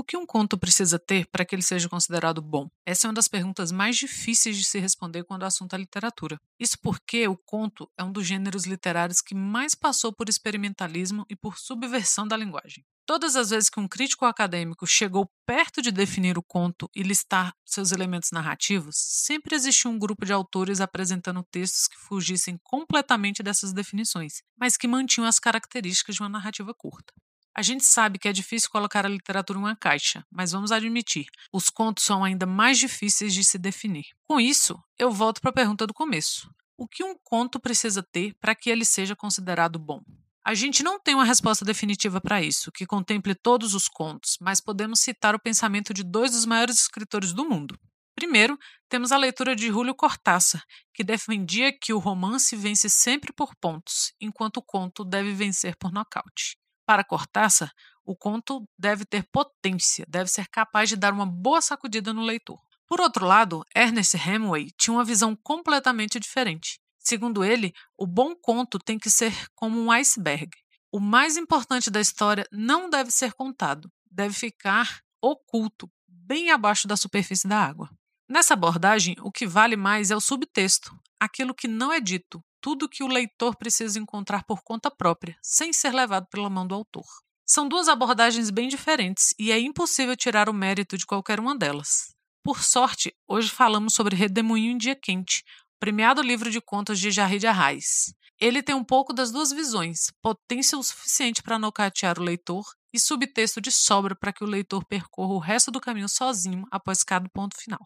O que um conto precisa ter para que ele seja considerado bom? Essa é uma das perguntas mais difíceis de se responder quando o assunto é literatura. Isso porque o conto é um dos gêneros literários que mais passou por experimentalismo e por subversão da linguagem. Todas as vezes que um crítico acadêmico chegou perto de definir o conto e listar seus elementos narrativos, sempre existiu um grupo de autores apresentando textos que fugissem completamente dessas definições, mas que mantinham as características de uma narrativa curta. A gente sabe que é difícil colocar a literatura em uma caixa, mas vamos admitir, os contos são ainda mais difíceis de se definir. Com isso, eu volto para a pergunta do começo: o que um conto precisa ter para que ele seja considerado bom? A gente não tem uma resposta definitiva para isso, que contemple todos os contos, mas podemos citar o pensamento de dois dos maiores escritores do mundo. Primeiro, temos a leitura de Julio Cortázar, que defendia que o romance vence sempre por pontos, enquanto o conto deve vencer por nocaute. Para Cortázar, o conto deve ter potência, deve ser capaz de dar uma boa sacudida no leitor. Por outro lado, Ernest Hemingway tinha uma visão completamente diferente. Segundo ele, o bom conto tem que ser como um iceberg. O mais importante da história não deve ser contado, deve ficar oculto, bem abaixo da superfície da água. Nessa abordagem, o que vale mais é o subtexto, aquilo que não é dito, tudo que o leitor precisa encontrar por conta própria, sem ser levado pela mão do autor. São duas abordagens bem diferentes e é impossível tirar o mérito de qualquer uma delas. Por sorte, hoje falamos sobre Redemoinho em Dia Quente, premiado livro de contos de Jarrid Arraes. Ele tem um pouco das duas visões, potência o suficiente para nocautear o leitor e subtexto de sobra para que o leitor percorra o resto do caminho sozinho após cada ponto final.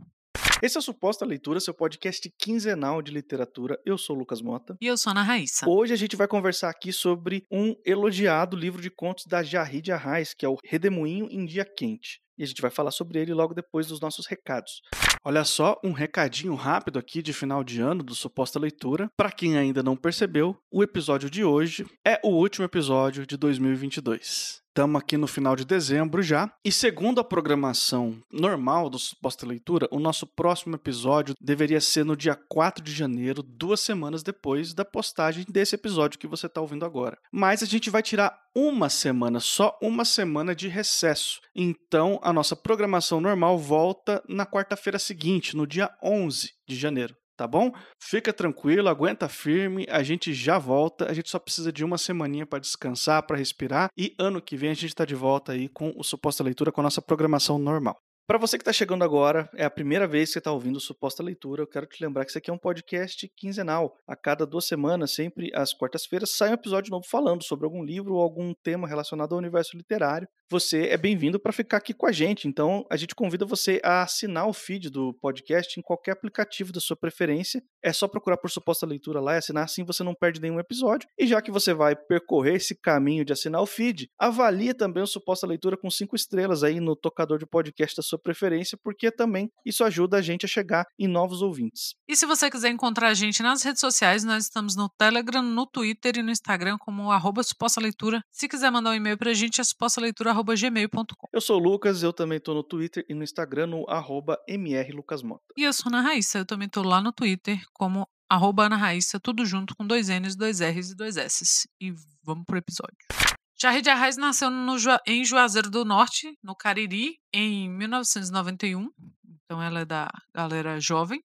Esse é o Suposta Leitura, seu podcast quinzenal de literatura. Eu sou o Lucas Mota. E eu sou a Ana Raíssa. Hoje a gente vai conversar aqui sobre um elogiado livro de contos da Jarrid Arraes, que é o Redemoinho em Dia Quente. E a gente vai falar sobre ele logo depois dos nossos recados. Olha só, um recadinho rápido aqui de final de ano do Suposta Leitura. Para quem ainda não percebeu, o episódio de hoje é o último episódio de 2022. Estamos aqui no final de dezembro já. E segundo a programação normal do Suposta Leitura, o nosso próximo episódio deveria ser no dia 4 de janeiro, duas semanas depois da postagem desse episódio que você está ouvindo agora. Mas a gente vai tirar uma semana, só uma semana de recesso. Então a nossa programação normal volta na quarta-feira seguinte, no dia 11 de janeiro tá bom? Fica tranquilo, aguenta firme, a gente já volta, a gente só precisa de uma semaninha para descansar, para respirar e ano que vem a gente está de volta aí com o Suposta Leitura com a nossa programação normal. Para você que está chegando agora, é a primeira vez que você está ouvindo Suposta Leitura, eu quero te lembrar que isso aqui é um podcast quinzenal. A cada duas semanas, sempre às quartas-feiras, sai um episódio novo falando sobre algum livro ou algum tema relacionado ao universo literário você é bem-vindo para ficar aqui com a gente. Então, a gente convida você a assinar o feed do podcast em qualquer aplicativo da sua preferência. É só procurar por suposta leitura lá e assinar, assim você não perde nenhum episódio. E já que você vai percorrer esse caminho de assinar o feed, avalie também o suposta leitura com cinco estrelas aí no tocador de podcast da sua preferência, porque também isso ajuda a gente a chegar em novos ouvintes. E se você quiser encontrar a gente nas redes sociais, nós estamos no Telegram, no Twitter e no Instagram como arroba suposta leitura. Se quiser mandar um e-mail para a gente, é suposta leitura gmail.com. Eu sou o Lucas, eu também tô no Twitter e no Instagram no arroba mrlucasmota. E eu sou Ana Raíssa, eu também tô lá no Twitter como arroba Ana Raíssa, tudo junto com dois N's, dois R's e dois S's. E vamos pro episódio. Jarry de Arraes nasceu no, em Juazeiro do Norte, no Cariri, em 1991. Então ela é da galera jovem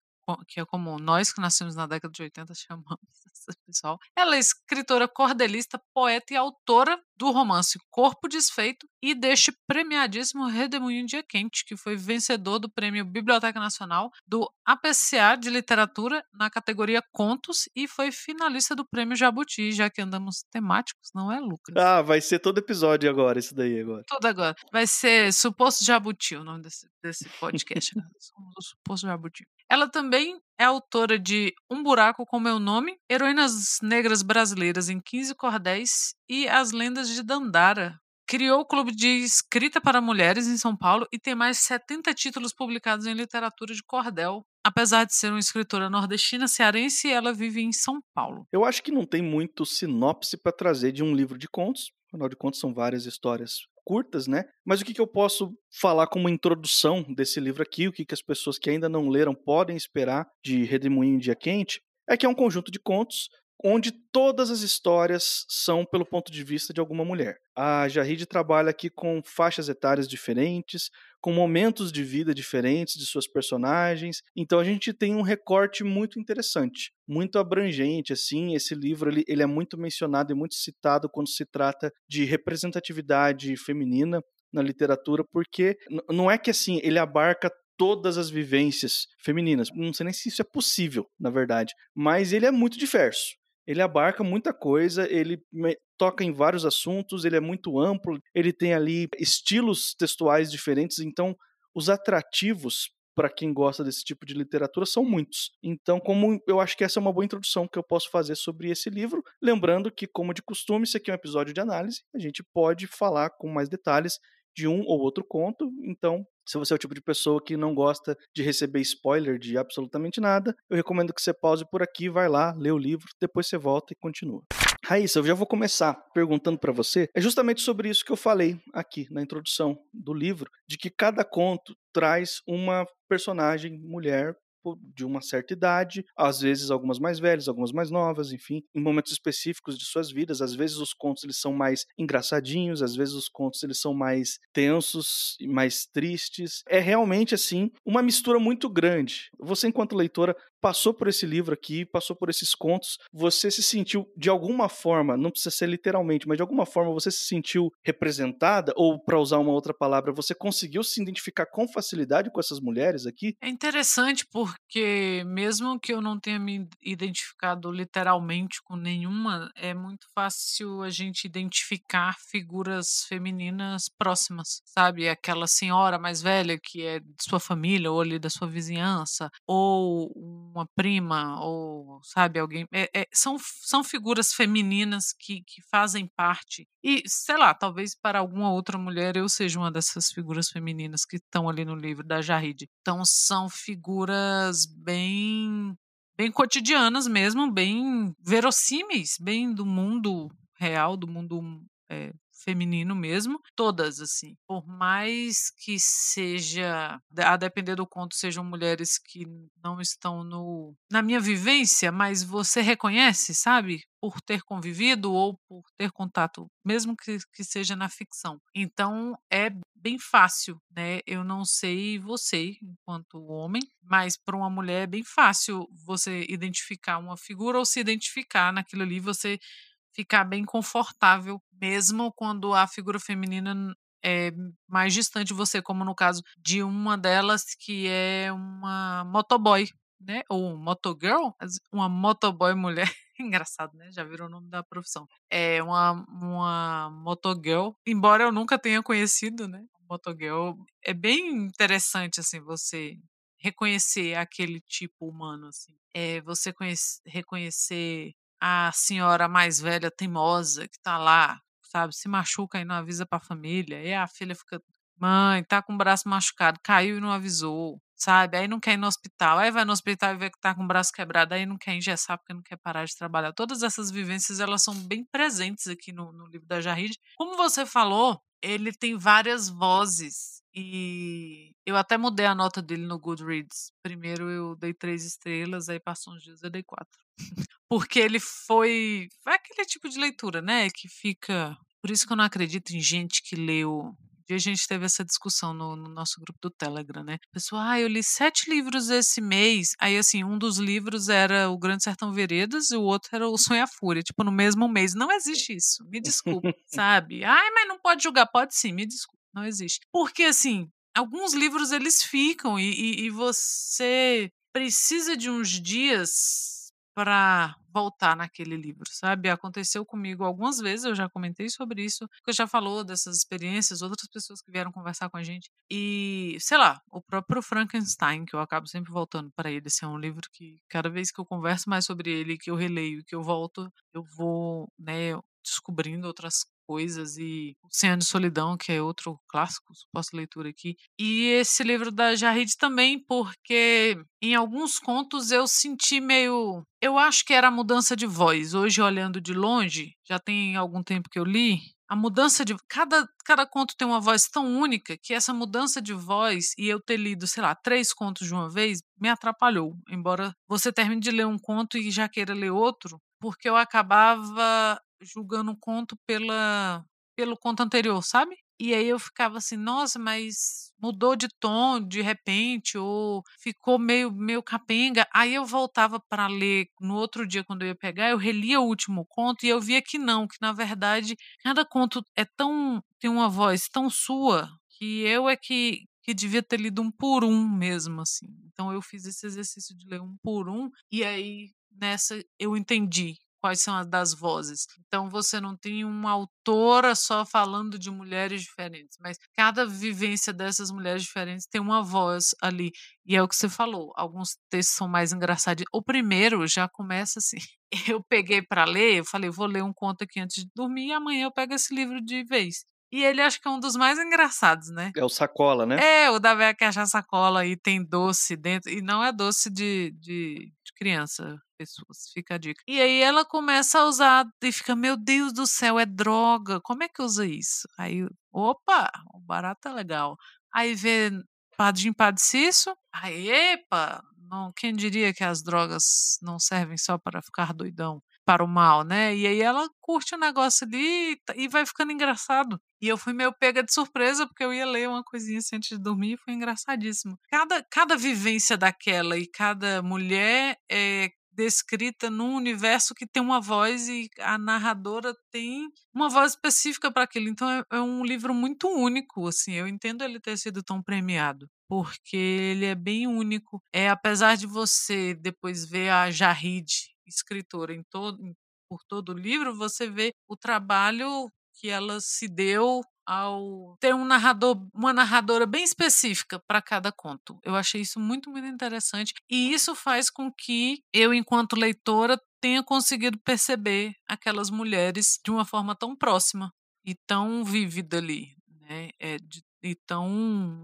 que é como nós que nascemos na década de 80 chamamos esse pessoal. Ela é escritora, cordelista, poeta e autora do romance Corpo Desfeito e deste premiadíssimo Redemoinho Dia Quente, que foi vencedor do Prêmio Biblioteca Nacional do APCA de Literatura na categoria Contos e foi finalista do Prêmio Jabuti, já que andamos temáticos, não é, Lucas? Ah, vai ser todo episódio agora, isso daí agora. Todo agora. Vai ser Suposto Jabuti o nome desse, desse podcast. Né? Somos o Suposto Jabuti. Ela também é autora de Um Buraco com Meu Nome, Heroínas Negras Brasileiras em 15 Cordéis e As Lendas de Dandara. Criou o Clube de Escrita para Mulheres em São Paulo e tem mais de 70 títulos publicados em literatura de cordel. Apesar de ser uma escritora nordestina cearense, ela vive em São Paulo. Eu acho que não tem muito sinopse para trazer de um livro de contos. Afinal de contas, são várias histórias curtas, né? Mas o que, que eu posso falar como introdução desse livro aqui, o que, que as pessoas que ainda não leram podem esperar de Redemoinho em Dia Quente, é que é um conjunto de contos onde todas as histórias são pelo ponto de vista de alguma mulher. A Jahid trabalha aqui com faixas etárias diferentes, com momentos de vida diferentes de suas personagens. Então a gente tem um recorte muito interessante, muito abrangente. Assim, esse livro ele, ele é muito mencionado e muito citado quando se trata de representatividade feminina na literatura, porque não é que assim ele abarca todas as vivências femininas. Não sei nem se isso é possível, na verdade, mas ele é muito diverso. Ele abarca muita coisa, ele toca em vários assuntos, ele é muito amplo, ele tem ali estilos textuais diferentes, então os atrativos para quem gosta desse tipo de literatura são muitos. Então, como eu acho que essa é uma boa introdução que eu posso fazer sobre esse livro, lembrando que, como de costume, isso aqui é um episódio de análise, a gente pode falar com mais detalhes de um ou outro conto, então se você é o tipo de pessoa que não gosta de receber spoiler de absolutamente nada, eu recomendo que você pause por aqui, vai lá, lê o livro, depois você volta e continua. Raíssa, eu já vou começar perguntando para você. É justamente sobre isso que eu falei aqui na introdução do livro, de que cada conto traz uma personagem mulher de uma certa idade, às vezes algumas mais velhas, algumas mais novas, enfim, em momentos específicos de suas vidas. Às vezes os contos eles são mais engraçadinhos, às vezes os contos eles são mais tensos e mais tristes. É realmente assim uma mistura muito grande. Você enquanto leitora passou por esse livro aqui, passou por esses contos, você se sentiu de alguma forma, não precisa ser literalmente, mas de alguma forma você se sentiu representada ou para usar uma outra palavra, você conseguiu se identificar com facilidade com essas mulheres aqui? É interessante porque mesmo que eu não tenha me identificado literalmente com nenhuma, é muito fácil a gente identificar figuras femininas próximas, sabe? Aquela senhora mais velha que é de sua família ou ali da sua vizinhança, ou uma prima ou sabe alguém é, é, são, são figuras femininas que, que fazem parte. E sei lá talvez para alguma outra mulher eu seja uma dessas figuras femininas que estão ali no livro da Jaride então são figuras bem bem cotidianas mesmo bem verossímeis bem do mundo real do mundo é, feminino mesmo, todas assim. Por mais que seja, a depender do conto, sejam mulheres que não estão no na minha vivência, mas você reconhece, sabe? Por ter convivido ou por ter contato, mesmo que, que seja na ficção. Então é bem fácil, né? Eu não sei você, enquanto homem, mas para uma mulher é bem fácil você identificar uma figura ou se identificar naquilo ali, você ficar bem confortável, mesmo quando a figura feminina é mais distante de você, como no caso de uma delas que é uma motoboy, né? Ou motogirl, uma motoboy mulher. Engraçado, né? Já virou o nome da profissão. É uma, uma motogirl, embora eu nunca tenha conhecido, né? Motogirl. É bem interessante, assim, você reconhecer aquele tipo humano, assim. É você conhece, reconhecer a senhora mais velha, teimosa, que tá lá, sabe, se machuca e não avisa para a família, e a filha fica, mãe, tá com o braço machucado, caiu e não avisou, sabe? Aí não quer ir no hospital, aí vai no hospital e vê que tá com o braço quebrado, aí não quer engessar porque não quer parar de trabalhar. Todas essas vivências, elas são bem presentes aqui no, no livro da Jarrid. Como você falou, ele tem várias vozes e eu até mudei a nota dele no Goodreads. Primeiro eu dei três estrelas, aí passou uns dias eu dei quatro. Porque ele foi. Foi aquele tipo de leitura, né? Que fica. Por isso que eu não acredito em gente que leu. E a gente teve essa discussão no, no, nosso grupo do Telegram, né? Pessoal, ah, eu li sete livros esse mês. Aí, assim, um dos livros era O Grande Sertão Veredas e o outro era O Sonho a Fúria. Tipo, no mesmo mês. Não existe isso. Me desculpe, sabe? Ai, mas não pode julgar. Pode sim, me desculpe. Não existe. Porque, assim, alguns livros eles ficam e, e, e você precisa de uns dias para voltar naquele livro, sabe? Aconteceu comigo algumas vezes, eu já comentei sobre isso, porque já falou dessas experiências, outras pessoas que vieram conversar com a gente. E, sei lá, o próprio Frankenstein, que eu acabo sempre voltando para ele, esse é um livro que cada vez que eu converso mais sobre ele, que eu releio, que eu volto, eu vou, né, descobrindo outras coisas e Anos de Solidão, que é outro clássico, suposta leitura aqui. E esse livro da Jarrid também, porque em alguns contos eu senti meio. Eu acho que era a mudança de voz. Hoje, olhando de longe, já tem algum tempo que eu li, a mudança de. Cada, cada conto tem uma voz tão única que essa mudança de voz e eu ter lido, sei lá, três contos de uma vez me atrapalhou. Embora você termine de ler um conto e já queira ler outro, porque eu acabava julgando um conto pela, pelo conto anterior, sabe? E aí eu ficava assim, nossa, mas mudou de tom de repente, ou ficou meio, meio capenga. Aí eu voltava para ler no outro dia, quando eu ia pegar, eu relia o último conto e eu via que não, que na verdade cada conto é tão. tem uma voz tão sua que eu é que, que devia ter lido um por um mesmo, assim. Então eu fiz esse exercício de ler um por um, e aí nessa eu entendi quais são as das vozes. Então você não tem uma autora só falando de mulheres diferentes, mas cada vivência dessas mulheres diferentes tem uma voz ali. E é o que você falou, alguns textos são mais engraçados. O primeiro já começa assim. Eu peguei para ler, eu falei, vou ler um conto aqui antes de dormir e amanhã eu pego esse livro de vez. E ele acho que é um dos mais engraçados, né? É o sacola, né? É, o da véia que acha sacola e tem doce dentro. E não é doce de, de, de criança, pessoas. Fica a dica. E aí ela começa a usar e fica, meu Deus do céu, é droga. Como é que usa isso? Aí, opa, o barato é legal. Aí vê Padim Padiciço. Aí, epa, não, quem diria que as drogas não servem só para ficar doidão? Para o mal, né? E aí ela curte o negócio ali e vai ficando engraçado. E eu fui meio pega de surpresa, porque eu ia ler uma coisinha assim antes de dormir e foi engraçadíssimo. Cada, cada vivência daquela e cada mulher é descrita num universo que tem uma voz e a narradora tem uma voz específica para aquilo. Então é, é, um livro muito único, assim. Eu entendo ele ter sido tão premiado, porque ele é bem único. É apesar de você depois ver a Jahid escritora em todo, por todo o livro, você vê o trabalho que ela se deu ao ter um narrador, uma narradora bem específica para cada conto. Eu achei isso muito, muito interessante e isso faz com que eu, enquanto leitora, tenha conseguido perceber aquelas mulheres de uma forma tão próxima e tão vívida ali, né? É de, então,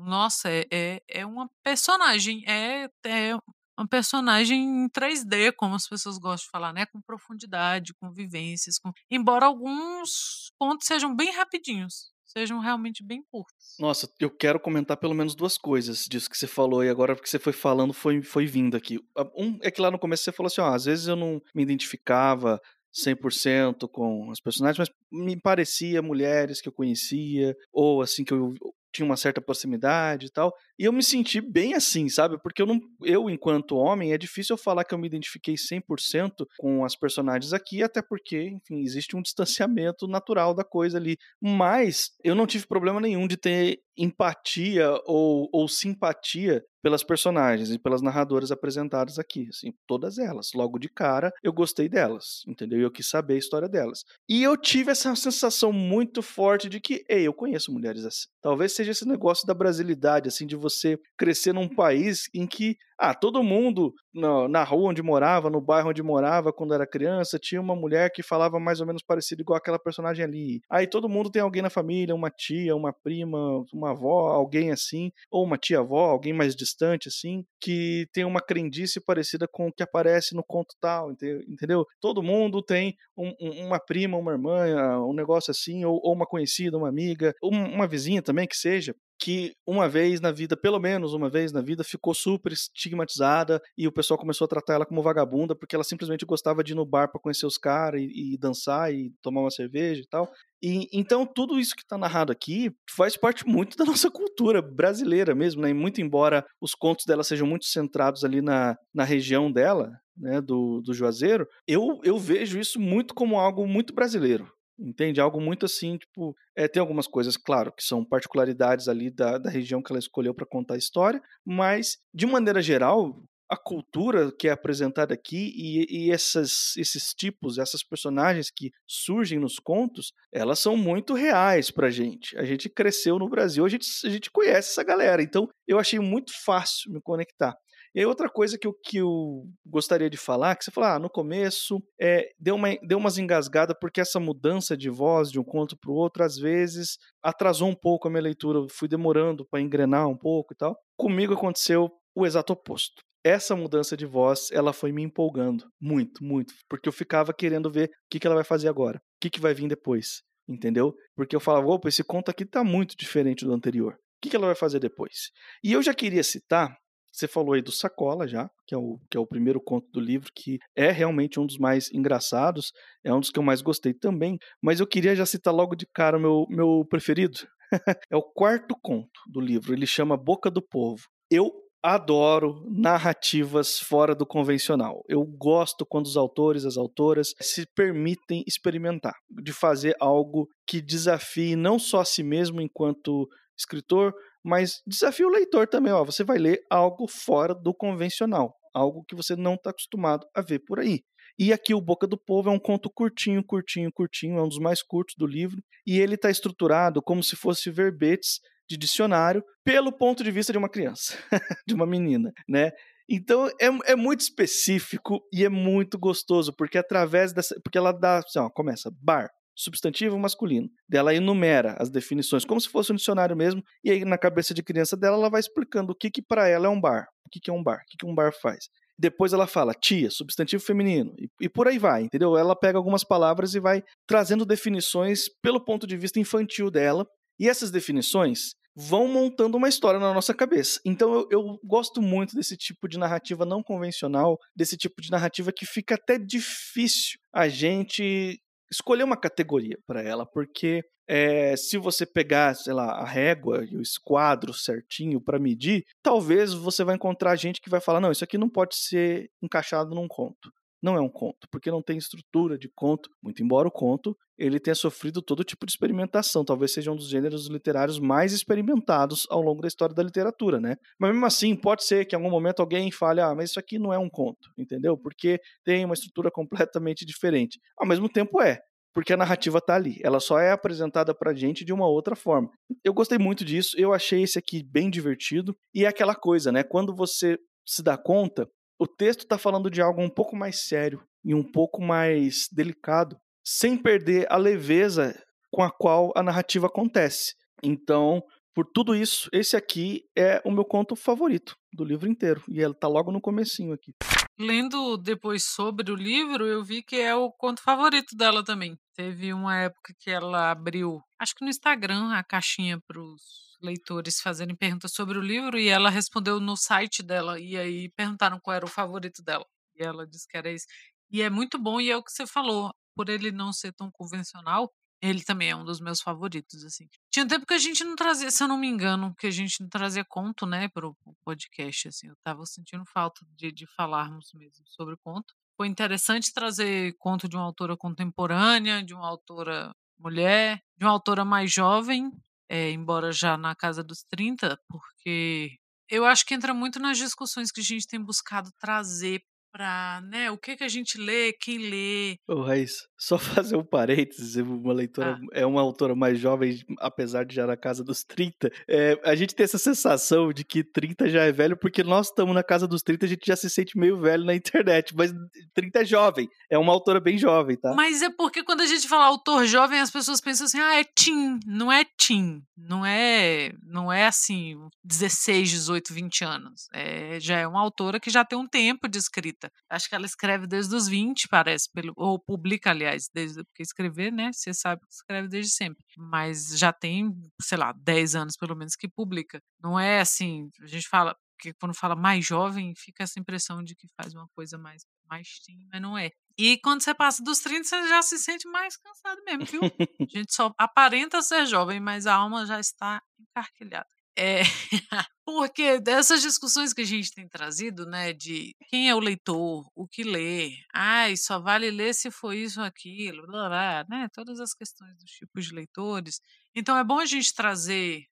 nossa, é, é, é uma personagem, é, é uma personagem em 3D, como as pessoas gostam de falar, né? Com profundidade, com vivências, com... embora alguns pontos sejam bem rapidinhos, sejam realmente bem curtos. Nossa, eu quero comentar pelo menos duas coisas disso que você falou e agora porque você foi falando foi, foi vindo aqui. Um é que lá no começo você falou assim, ó, às vezes eu não me identificava 100% com as personagens, mas me parecia mulheres que eu conhecia, ou assim que eu tinha uma certa proximidade e tal. E eu me senti bem assim, sabe? Porque eu não eu enquanto homem é difícil eu falar que eu me identifiquei 100% com as personagens aqui, até porque, enfim, existe um distanciamento natural da coisa ali. Mas eu não tive problema nenhum de ter empatia ou, ou simpatia pelas personagens e pelas narradoras apresentadas aqui, assim, todas elas. Logo de cara, eu gostei delas, entendeu? Eu quis saber a história delas. E eu tive essa sensação muito forte de que, ei, eu conheço mulheres assim. Talvez seja esse negócio da brasilidade, assim, de você crescer num país em que ah, todo mundo na, na rua onde morava, no bairro onde morava, quando era criança, tinha uma mulher que falava mais ou menos parecido igual aquela personagem ali. Aí todo mundo tem alguém na família, uma tia, uma prima, uma avó, alguém assim, ou uma tia-avó, alguém mais distante assim, que tem uma crendice parecida com o que aparece no conto tal, entendeu? Todo mundo tem um, um, uma prima, uma irmã, um negócio assim, ou, ou uma conhecida, uma amiga, uma vizinha também que seja, que uma vez na vida, pelo menos uma vez na vida, ficou super estigmatizada e o pessoal começou a tratar ela como vagabunda porque ela simplesmente gostava de ir no bar para conhecer os caras e, e, dançar e tomar uma cerveja e tal. E então tudo isso que está narrado aqui faz parte muito da nossa cultura brasileira mesmo, né? E muito embora os contos dela sejam muito centrados ali na, na região dela, né, do, do Juazeiro, eu, eu vejo isso muito como algo muito brasileiro. Entende? Algo muito assim, tipo, é, tem algumas coisas, claro, que são particularidades ali da, da região que ela escolheu para contar a história, mas, de maneira geral, a cultura que é apresentada aqui e, e essas, esses tipos, essas personagens que surgem nos contos, elas são muito reais pra gente. A gente cresceu no Brasil, a gente, a gente conhece essa galera, então eu achei muito fácil me conectar. E aí outra coisa que eu, que eu gostaria de falar, que você falou, ah, no começo é, deu, uma, deu umas engasgadas porque essa mudança de voz de um conto para o outro, às vezes, atrasou um pouco a minha leitura, eu fui demorando para engrenar um pouco e tal. Comigo aconteceu o exato oposto. Essa mudança de voz, ela foi me empolgando muito, muito, porque eu ficava querendo ver o que, que ela vai fazer agora, o que, que vai vir depois, entendeu? Porque eu falava, opa, esse conto aqui tá muito diferente do anterior. O que, que ela vai fazer depois? E eu já queria citar Você falou aí do Sacola já, que é, o, que é o primeiro conto do livro, que é realmente um dos mais engraçados, é um dos que eu mais gostei também. Mas eu queria já citar logo de cara o meu, meu preferido. é o quarto conto do livro, ele chama Boca do Povo. Eu adoro narrativas fora do convencional. Eu gosto quando os autores, as autoras se permitem experimentar, de fazer algo que desafie não só a si mesmo enquanto escritor, mas desafie o leitor também. Ó, você vai ler algo fora do convencional, algo que você não está acostumado a ver por aí. E aqui o Boca do Povo é um conto curtinho, curtinho, curtinho, é um dos mais curtos do livro, e ele está estruturado como se fosse verbetes de dicionário pelo ponto de vista de uma criança, de uma menina, né? Então é, é muito específico e é muito gostoso, porque através dessa. Porque ela dá. Assim, ó, começa bar, substantivo masculino. Dela enumera as definições, como se fosse um dicionário mesmo, e aí na cabeça de criança dela ela vai explicando o que, que para ela é um bar, o que, que é um bar, o que, que um bar faz. Depois ela fala tia, substantivo feminino, e, e, por aí vai, entendeu? Ela pega algumas palavras e vai trazendo definições pelo ponto de vista infantil dela, e essas definições vão montando uma história na nossa cabeça. Então eu, eu, gosto muito desse tipo de narrativa não convencional, desse tipo de narrativa que fica até difícil a gente escolher uma categoria para ela, porque é, se você pegar, sei lá, a régua e o esquadro certinho para medir, talvez você vai encontrar gente que vai falar: não, isso aqui não pode ser encaixado num conto não é um conto, porque não tem estrutura de conto, muito embora o conto ele tenha sofrido todo tipo de experimentação, talvez seja um dos gêneros literários mais experimentados ao longo da história da literatura, né? Mas mesmo assim, pode ser que em algum momento alguém fale, ah, mas isso aqui não é um conto, entendeu? Porque tem uma estrutura completamente diferente. Ao mesmo tempo é, porque a narrativa tá ali, ela só é apresentada pra gente de uma outra forma. Eu gostei muito disso, eu achei esse aqui bem divertido, e é aquela coisa, né? Quando você se dá conta o texto está falando de algo um pouco mais sério e um pouco mais delicado, sem perder a leveza com a qual a narrativa acontece. Então, por tudo isso, esse aqui é o meu conto favorito do livro inteiro. E ele tá logo no comecinho aqui. Lendo depois sobre o livro, eu vi que é o conto favorito dela também. Teve uma época que ela abriu, acho que no Instagram, a caixinha para os leitores fazerem perguntas sobre o livro e ela respondeu no site dela. E aí perguntaram qual era o favorito dela. E ela disse que era esse. E é muito bom, e é o que você falou. Por ele não ser tão convencional, ele também é um dos meus favoritos, assim. Tinha tempo que a gente não trazia, se eu não me engano, que a gente não trazia conto, né, pro podcast, assim. Eu tava sentindo falta de, de falarmos mesmo sobre conto. Foi interessante trazer conto de uma autora contemporânea, de uma autora mulher, de uma autora mais jovem, é, embora já na casa dos 30, porque eu acho que entra muito nas discussões que a gente tem buscado trazer para, né, o que que a gente lê, quem lê. Ô, Raiz, só fazer um parênteses, uma leitora ah. é uma autora mais jovem, apesar de já na casa dos 30. É, a gente tem essa sensação de que 30 já é velho, porque nós estamos na casa dos 30, a gente já se sente meio velho na internet, mas 30 é jovem, é uma autora bem jovem, tá? Mas é porque quando a gente fala autor jovem, as pessoas pensam assim, ah, é teen, não é teen, não é, não é assim, 16, 18, 20 anos. É, já é uma autora que já tem um tempo de escrita. Acho que ela escreve desde os 20, parece, pelo, ou publica, aliás, desde porque escrever, né? Você sabe que escreve desde sempre. Mas já tem, sei lá, 10 anos pelo menos que publica. Não é assim, a gente fala, porque quando fala mais jovem, fica essa impressão de que faz uma coisa mais mais teen, mas não é. E quando você passa dos 30, você já se sente mais cansado mesmo, viu? A gente só aparenta ser jovem, mas a alma já está encarquilhada. É, porque dessas discussões que a gente tem trazido, né, de quem é o leitor, o que lê, ai, só vale ler se for isso ou aquilo, blá, blá, né, todas as questões dos tipos de leitores. Então é bom a gente trazer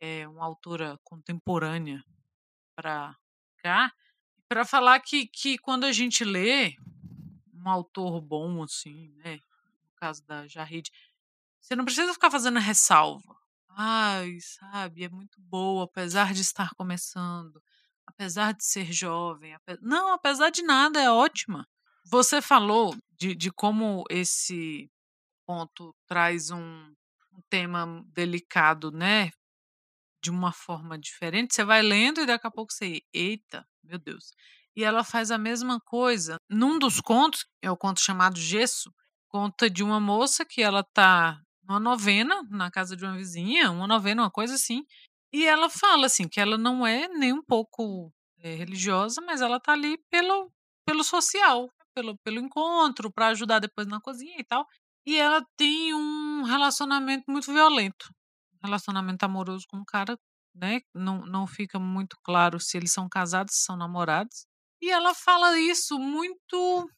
é, uma autora contemporânea para cá, para falar que, que quando a gente lê um autor bom, assim, né, no caso da Jarrid, você não precisa ficar fazendo ressalva Ai, sabe, é muito boa, apesar de estar começando, apesar de ser jovem. ape- Não, apesar de nada, é ótima. Você falou de, de como esse ponto traz um, um tema delicado, né? De uma forma diferente. Você vai lendo e daqui a pouco você, eita, meu Deus. E ela faz a mesma coisa. Num dos contos, é o conto chamado Gesso, conta de uma moça que ela tá uma novena na casa de uma vizinha, uma novena, uma coisa assim. E ela fala assim que ela não é nem um pouco é religiosa, mas ela tá ali pelo pelo social, pelo pelo encontro, para ajudar depois na cozinha e tal. E ela tem um relacionamento muito violento, relacionamento amoroso com um cara, né, não não fica muito claro se eles são casados, se são namorados. E ela fala isso muito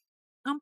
en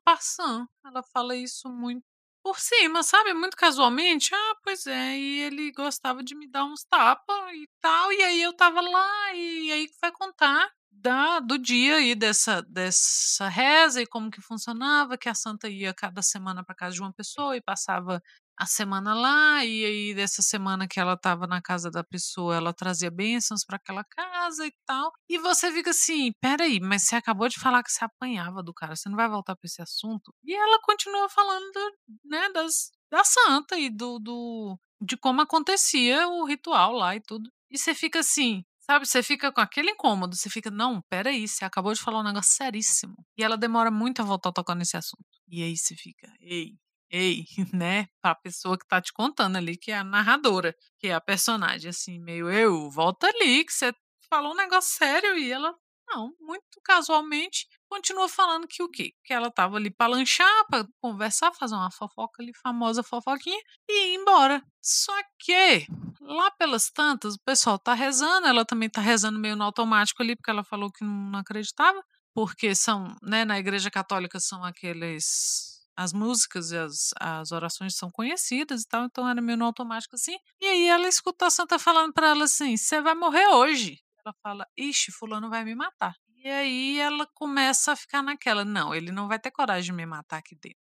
ela fala isso muito por cima, sabe, muito casualmente: "Ah, pois é, e ele gostava de me dar uns tapa e tal, e aí eu estava lá", e aí vai contar da do dia aí dessa dessa reza e como que funcionava, que a santa ia cada semana pra casa de uma pessoa e passava a semana lá, e aí dessa semana que ela estava na casa da pessoa, ela trazia bênçãos pra aquela casa e tal. E você fica assim: "Espera aí, mas você acabou de falar que você apanhava do cara, você não vai voltar pra esse assunto?". E ela continua falando do né, das da santa e do do de como acontecia o ritual lá e tudo. E você fica assim, sabe, você fica com aquele incômodo, você fica: "Não, espera aí, você acabou de falar um negócio seríssimo". E ela demora muito a voltar a tocar nesse assunto. E aí você fica: "Ei, ei", né, pra pessoa que tá te contando ali, que é a narradora, que é a personagem, assim, meio: "Eu, volta ali que você falou um negócio sério", e ela não, muito casualmente continua falando que o quê? Que ela estava ali pra lanchar, pra conversar, fazer uma fofoca ali, famosa fofoquinha, e ir embora. Só que, lá pelas tantas, o pessoal tá rezando, ela também tá rezando meio no automático ali, porque ela falou que não acreditava, porque são, né, na igreja católica são aqueles as músicas e as as orações são conhecidas e tal, então era meio no automático, assim. E aí ela escutou a santa falando pra ela assim: "Você vai morrer hoje". Ela fala: "Ixi, fulano vai me matar". E aí ela começa a ficar naquela: "Não, ele não vai ter coragem de me matar aqui dentro,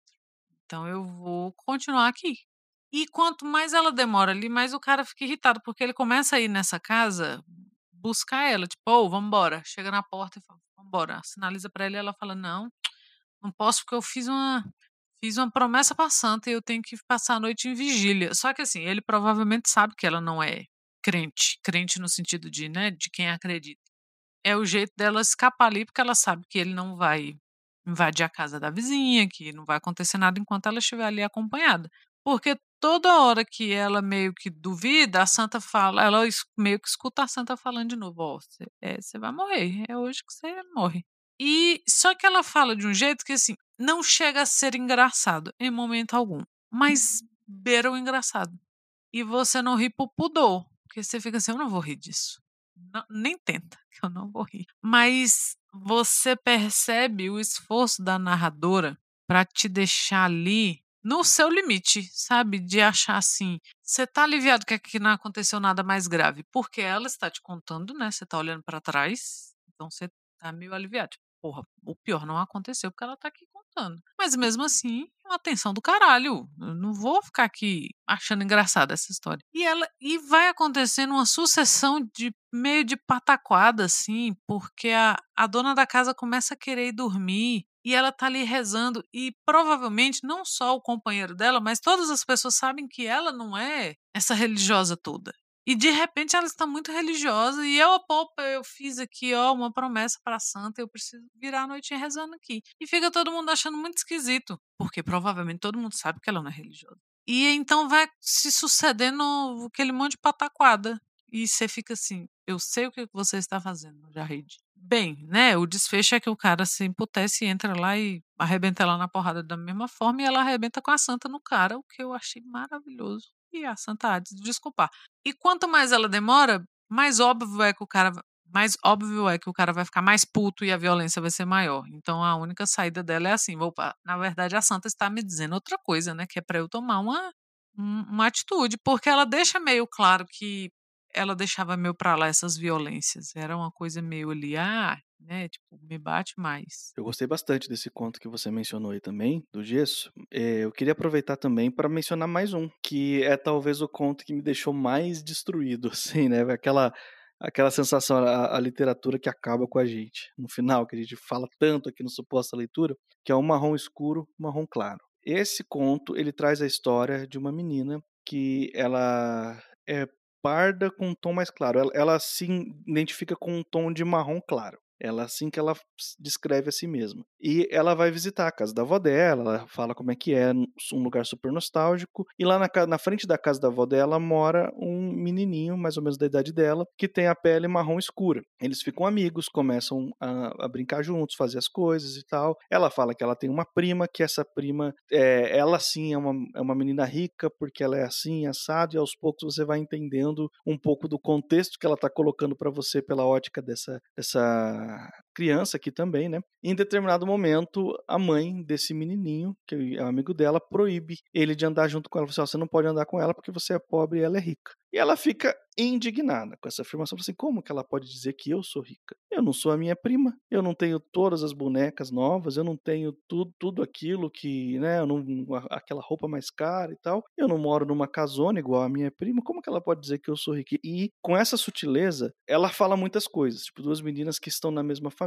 então eu vou continuar aqui". E quanto mais ela demora ali, mais o cara fica irritado, porque ele começa a ir nessa casa buscar ela, tipo: "Ô, vamos embora". Chega na porta e fala: "Vamos embora". Sinaliza pra ele ela fala: "Não, não posso porque eu fiz uma fiz uma promessa pra santa e eu tenho que passar a noite em vigília". Só que assim, ele provavelmente sabe que ela não é crente, crente no sentido de, né, de quem acredita. É o jeito dela escapar ali, porque ela sabe que ele não vai invadir a casa da vizinha, que não vai acontecer nada enquanto ela estiver ali acompanhada. Porque toda hora que ela meio que duvida, a santa fala ela meio que escuta a santa falando de novo: "Ó, você eh, você vai morrer, é hoje que você morre". E só que ela fala de um jeito que, assim, não chega a ser engraçado em momento algum, mas beira o engraçado. E você não ri por pudor, porque você fica assim: "Eu não vou rir disso". Não nem tenta, que eu não vou rir. Mas você percebe o esforço da narradora pra te deixar ali no seu limite, sabe, de achar assim, você tá aliviado que aqui não aconteceu nada mais grave, porque ela está te contando, né, você tá olhando pra trás, então você tá meio aliviado, tipo: "Porra, o pior não aconteceu porque ela tá aqui contando". Mas mesmo assim, é uma do caralho, eu não vou ficar aqui achando engraçada essa história. E ela e vai acontecendo uma sucessão de meio de pataquada, assim, porque a a dona da casa começa a querer ir dormir, e ela tá ali rezando, e provavelmente não só o companheiro dela, mas todas as pessoas sabem que ela não é essa religiosa toda. E de repente ela está muito religiosa e eu, opa, eu fiz aqui, ó, uma promessa pra santa, eu preciso virar a noitinha rezando aqui. E fica todo mundo achando muito esquisito, porque provavelmente todo mundo sabe que ela não é religiosa. E então vai se sucedendo aquele monte de pataquada. E você fica assim: "Eu sei o que você está fazendo, Jahide". Bem, né, o desfecho é que o cara se emputece e entra lá e arrebenta ela na porrada da mesma forma, e ela arrebenta com a santa no cara, o que eu achei maravilhoso. E a santa há de se desculpar. E quanto mais ela demora, mais óbvio é que o cara mais óbvio é que o cara vai ficar mais puto e a violência vai ser maior. Então a única saída dela é assim: "Opa, na verdade a santa está me dizendo outra coisa, né, que é pra eu tomar uma um uma atitude", porque ela deixa meio claro que ela deixava meio pra lá essas violências, era uma coisa meio ali, ah, né, tipo, me bate mais. Eu gostei bastante desse conto que você mencionou aí também, do gesso. Eh, eu queria aproveitar também pra mencionar mais um, que é talvez o conto que me deixou mais destruído, assim, né, aquela aquela sensação, a a literatura que acaba com a gente, no final, que a gente fala tanto aqui no Suposta Leitura, que é o Marrom Escuro, Marrom Claro. Esse conto, ele traz a história de uma menina que ela é parda com um tom mais claro, ela ela se identifica com um tom de marrom claro. Ela assim que ela descreve a si mesma. E ela vai visitar a casa da avó dela, ela fala como é que é um lugar super nostálgico. E lá na, na frente da casa da avó dela mora um menininho, mais ou menos da idade dela, que tem a pele marrom escura. Eles ficam amigos, começam a, a brincar juntos, fazer as coisas e tal. Ela fala que ela tem uma prima, que essa prima, é, ela sim é uma, é uma menina rica, porque ela é assim, assado, e aos poucos você vai entendendo um pouco do contexto que ela está colocando para você pela ótica dessa, dessa uh, criança aqui também, né? Em determinado momento, a mãe desse menininho, que é amigo dela, proíbe ele de andar junto com ela. Você, você não pode andar com ela porque você é pobre e ela é rica. E ela fica indignada com essa afirmação. Assim, como que ela pode dizer que eu sou rica? Eu não sou a minha prima, eu não tenho todas as bonecas novas, eu não tenho tudo, tudo aquilo que, né, não, aquela roupa mais cara e tal. Eu não moro numa casona igual a minha prima. Como que ela pode dizer que eu sou rica? E com essa sutileza, ela fala muitas coisas. Tipo, duas meninas que estão na mesma família,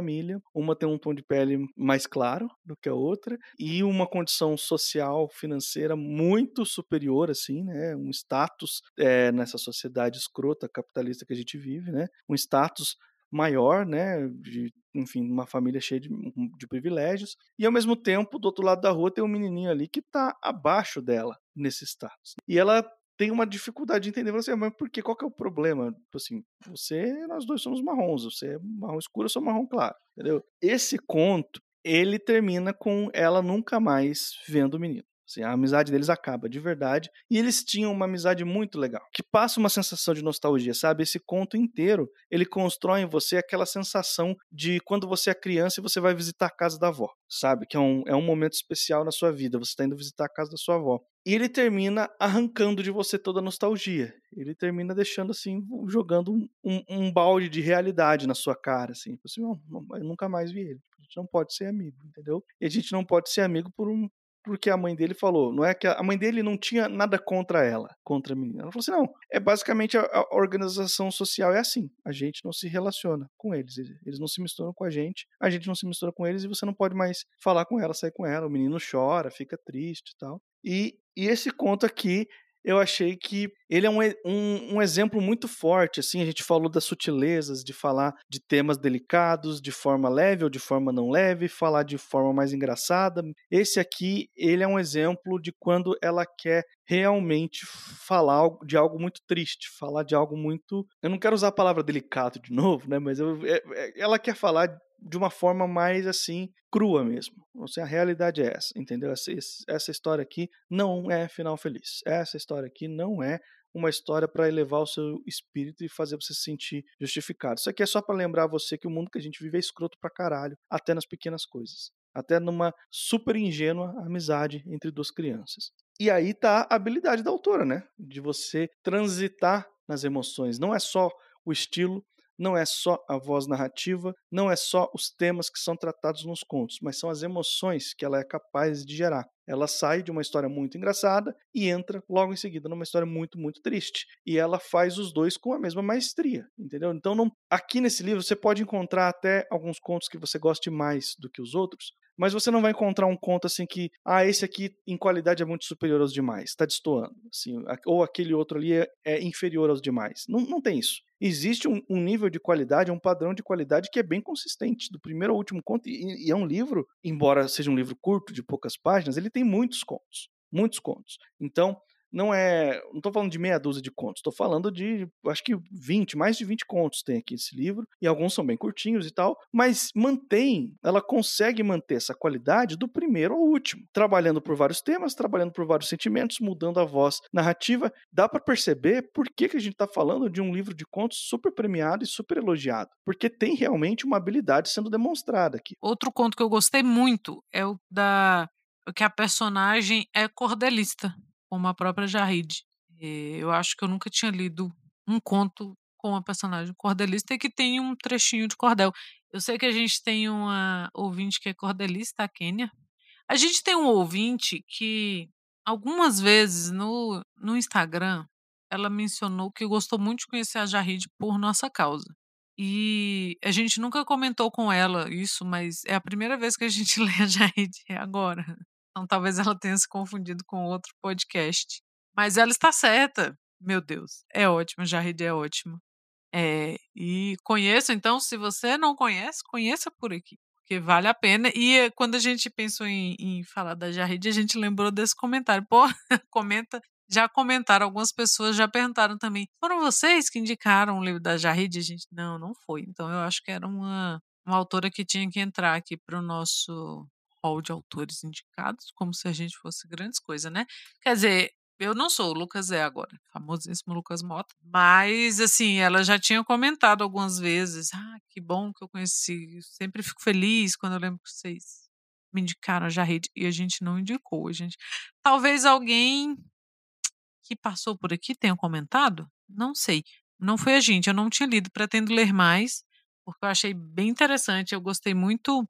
uma tem um tom de pele mais claro do que a outra e uma condição social, financeira muito superior, assim, né, um status é, nessa sociedade escrota capitalista que a gente vive, né? Um status maior, né, de, enfim, uma família cheia de, de, privilégios, e ao mesmo tempo, do outro lado da rua tem um menininho ali que está abaixo dela nesse status. E ela tem uma dificuldade de entender, assim, mas por quê? Qual que é o problema? Tipo assim, você, nós dois somos marrons, você é marrom escuro, eu sou marrom claro, entendeu? Esse conto, ele termina com ela nunca mais vendo o menino. Assim, a amizade deles acaba de verdade. E eles tinham uma amizade muito legal, que passa uma sensação de nostalgia, sabe? Esse conto inteiro, ele constrói em você aquela sensação de quando você é criança e você vai visitar a casa da avó, sabe? Que é um, é um momento especial na sua vida, você está indo visitar a casa da sua avó. E ele termina arrancando de você toda a nostalgia. Ele termina deixando assim, jogando um, um, balde de realidade na sua cara, assim. Tipo assim, não, não, eu nunca mais vi ele. A gente não pode ser amigo, entendeu? E a gente não pode ser amigo por um, porque a mãe dele falou. Não é que a mãe dele não tinha nada contra ela, contra a menina. Ela falou assim: não, é basicamente a, a organização social é assim. A gente não se relaciona com eles. Eles não se misturam com a gente, a gente não se mistura com eles e você não pode mais falar com ela, sair com ela. O menino chora, fica triste e tal. E, e esse conto aqui eu achei que ele é um, um, um, exemplo muito forte. Assim, a gente falou das sutilezas de falar de temas delicados de forma leve ou de forma não leve, falar de forma mais engraçada. Esse aqui, ele é um exemplo de quando ela quer realmente falar de algo muito triste, falar de algo muito. Eu não quero usar a palavra delicado de novo, né? Mas eu, é, é, ela quer falar de uma forma mais assim crua mesmo. Assim, a realidade é essa, entendeu? Essa, essa história aqui não é final feliz. Essa história aqui não é uma história para elevar o seu espírito e fazer você se sentir justificado. Isso aqui é só para lembrar você que o mundo que a gente vive é escroto pra caralho, até nas pequenas coisas. Até numa super ingênua amizade entre duas crianças. E aí tá a habilidade da autora, né? De você transitar nas emoções. Não é só o estilo, não é só a voz narrativa, não é só os temas que são tratados nos contos, mas são as emoções que ela é capaz de gerar. Ela sai de uma história muito engraçada e entra logo em seguida numa história muito, muito triste. E ela faz os dois com a mesma maestria, entendeu? Então, não... aqui nesse livro você pode encontrar até alguns contos que você goste mais do que os outros, mas você não vai encontrar um conto assim que, ah, esse aqui em qualidade é muito superior aos demais, está destoando, assim, ou aquele outro ali é, é, inferior aos demais. Não, não tem isso. Existe um, um, nível de qualidade, um padrão de qualidade que é bem consistente, do primeiro ao último conto, e, e é um livro, embora seja um livro curto, de poucas páginas, ele tem muitos contos, muitos contos. Então, não é. Não estou falando de meia dúzia de contos, estou falando de. Acho que 20, mais de 20 contos tem aqui esse livro, e alguns são bem curtinhos e tal, mas mantém, ela consegue manter essa qualidade do primeiro ao último, trabalhando por vários temas, trabalhando por vários sentimentos, mudando a voz narrativa. Dá para perceber por que, que a gente está falando de um livro de contos super premiado e super elogiado, porque tem realmente uma habilidade sendo demonstrada aqui. Outro conto que eu gostei muito é o da que a personagem é cordelista como a própria Jarrid. Eh, eu acho que eu nunca tinha lido um conto com uma personagem cordelista e que tem um trechinho de cordel. Eu sei que a gente tem uma ouvinte que é cordelista, a Kênia. A gente tem um ouvinte que, algumas vezes no, no Instagram, ela mencionou que gostou muito de conhecer a Jarrid por nossa causa. E a gente nunca comentou com ela isso, mas é a primeira vez que a gente lê a Jarrid agora. Então talvez ela tenha se confundido com outro podcast. Mas ela está certa. Meu Deus, é ótimo, Jarrid é ótimo. É, e conheça, então, se você não conhece, conheça por aqui, porque vale a pena. E eh, quando a gente pensou em, em falar da Jarride, a gente lembrou desse comentário. Pô, comenta, já comentaram, algumas pessoas já perguntaram também. Foram vocês que indicaram o livro da Jarride? A gente, não, não foi. Então eu acho que era uma, uma autora que tinha que entrar aqui para o nosso hall de autores indicados, como se a gente fosse grandes coisas, né? Quer dizer, eu não sou, o Lucas é agora, famosíssimo Lucas Mota. Mas, assim, ela já tinha comentado algumas vezes. Ah, que bom que eu conheci. Sempre fico feliz quando eu lembro que vocês me indicaram a Jarride. E a gente não indicou, a gente. Talvez alguém que passou por aqui tenha comentado? Não sei. Não foi a gente, eu não tinha lido, pretendo ler mais, porque eu achei bem interessante. Eu gostei muito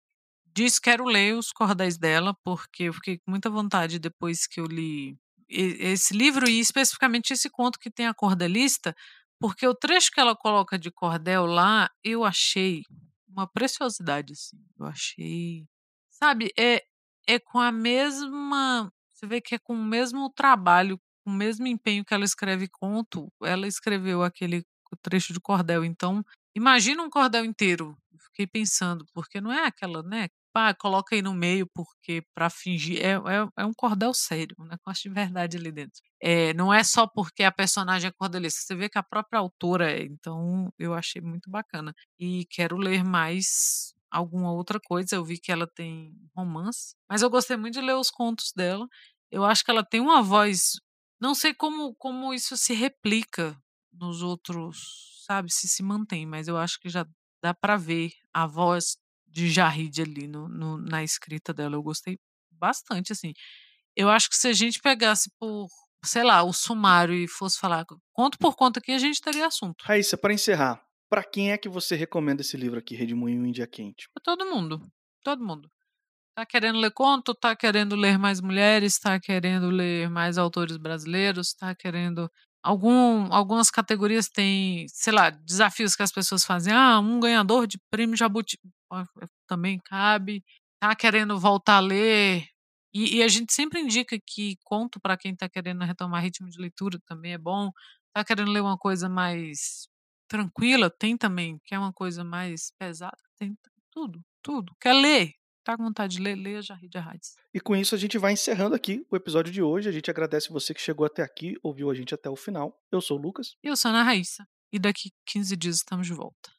disso, quero ler os cordéis dela, porque eu fiquei com muita vontade depois que eu li esse livro e especificamente esse conto que tem a cordelista, porque o trecho que ela coloca de cordel lá, eu achei uma preciosidade, assim. Eu achei, sabe, é, é com a mesma, você vê que é com o mesmo trabalho, com o mesmo empenho que ela escreve conto, ela escreveu aquele trecho de cordel. Então, imagina um cordel inteiro. Fiquei pensando, porque não é aquela, né, pá, coloca aí no meio porque para fingir é, é, é, um cordel sério, um negócio de verdade ali dentro. É, não é só porque a personagem é cordelista, você vê que a própria autora é, então eu achei muito bacana. E quero ler mais alguma outra coisa, eu vi que ela tem romance, mas eu gostei muito de ler os contos dela. Eu acho que ela tem uma voz, não sei como como isso se replica nos outros, sabe, se se mantém, mas eu acho que já dá para ver a voz de Jarride ali no, no, na escrita dela. Eu gostei bastante, assim. Eu acho que se a gente pegasse por, sei lá, o sumário e fosse falar conto por conta aqui, a gente teria assunto. Raíssa, para encerrar, para quem é que você recomenda esse livro aqui, Redemoinho Índia Quente? Para todo mundo. Todo mundo. Tá querendo ler conto, tá querendo ler mais mulheres, tá querendo ler mais autores brasileiros, tá querendo Algum, algumas categorias têm, sei lá, desafios que as pessoas fazem. Ah, um ganhador de prêmio Jabuti também cabe. Tá querendo voltar a ler. E, e a gente sempre indica que conto para quem está querendo retomar ritmo de leitura também é bom. Tá querendo ler uma coisa mais tranquila, tem também. Quer uma coisa mais pesada, tem tudo, tudo. Quer ler, tá com vontade de ler, leia Jarrid Arrades. E com isso a gente vai encerrando aqui o episódio de hoje. A gente agradece você que chegou até aqui, ouviu a gente até o final. Eu sou o Lucas. E eu sou a Ana Raíssa. E daqui 15 dias estamos de volta.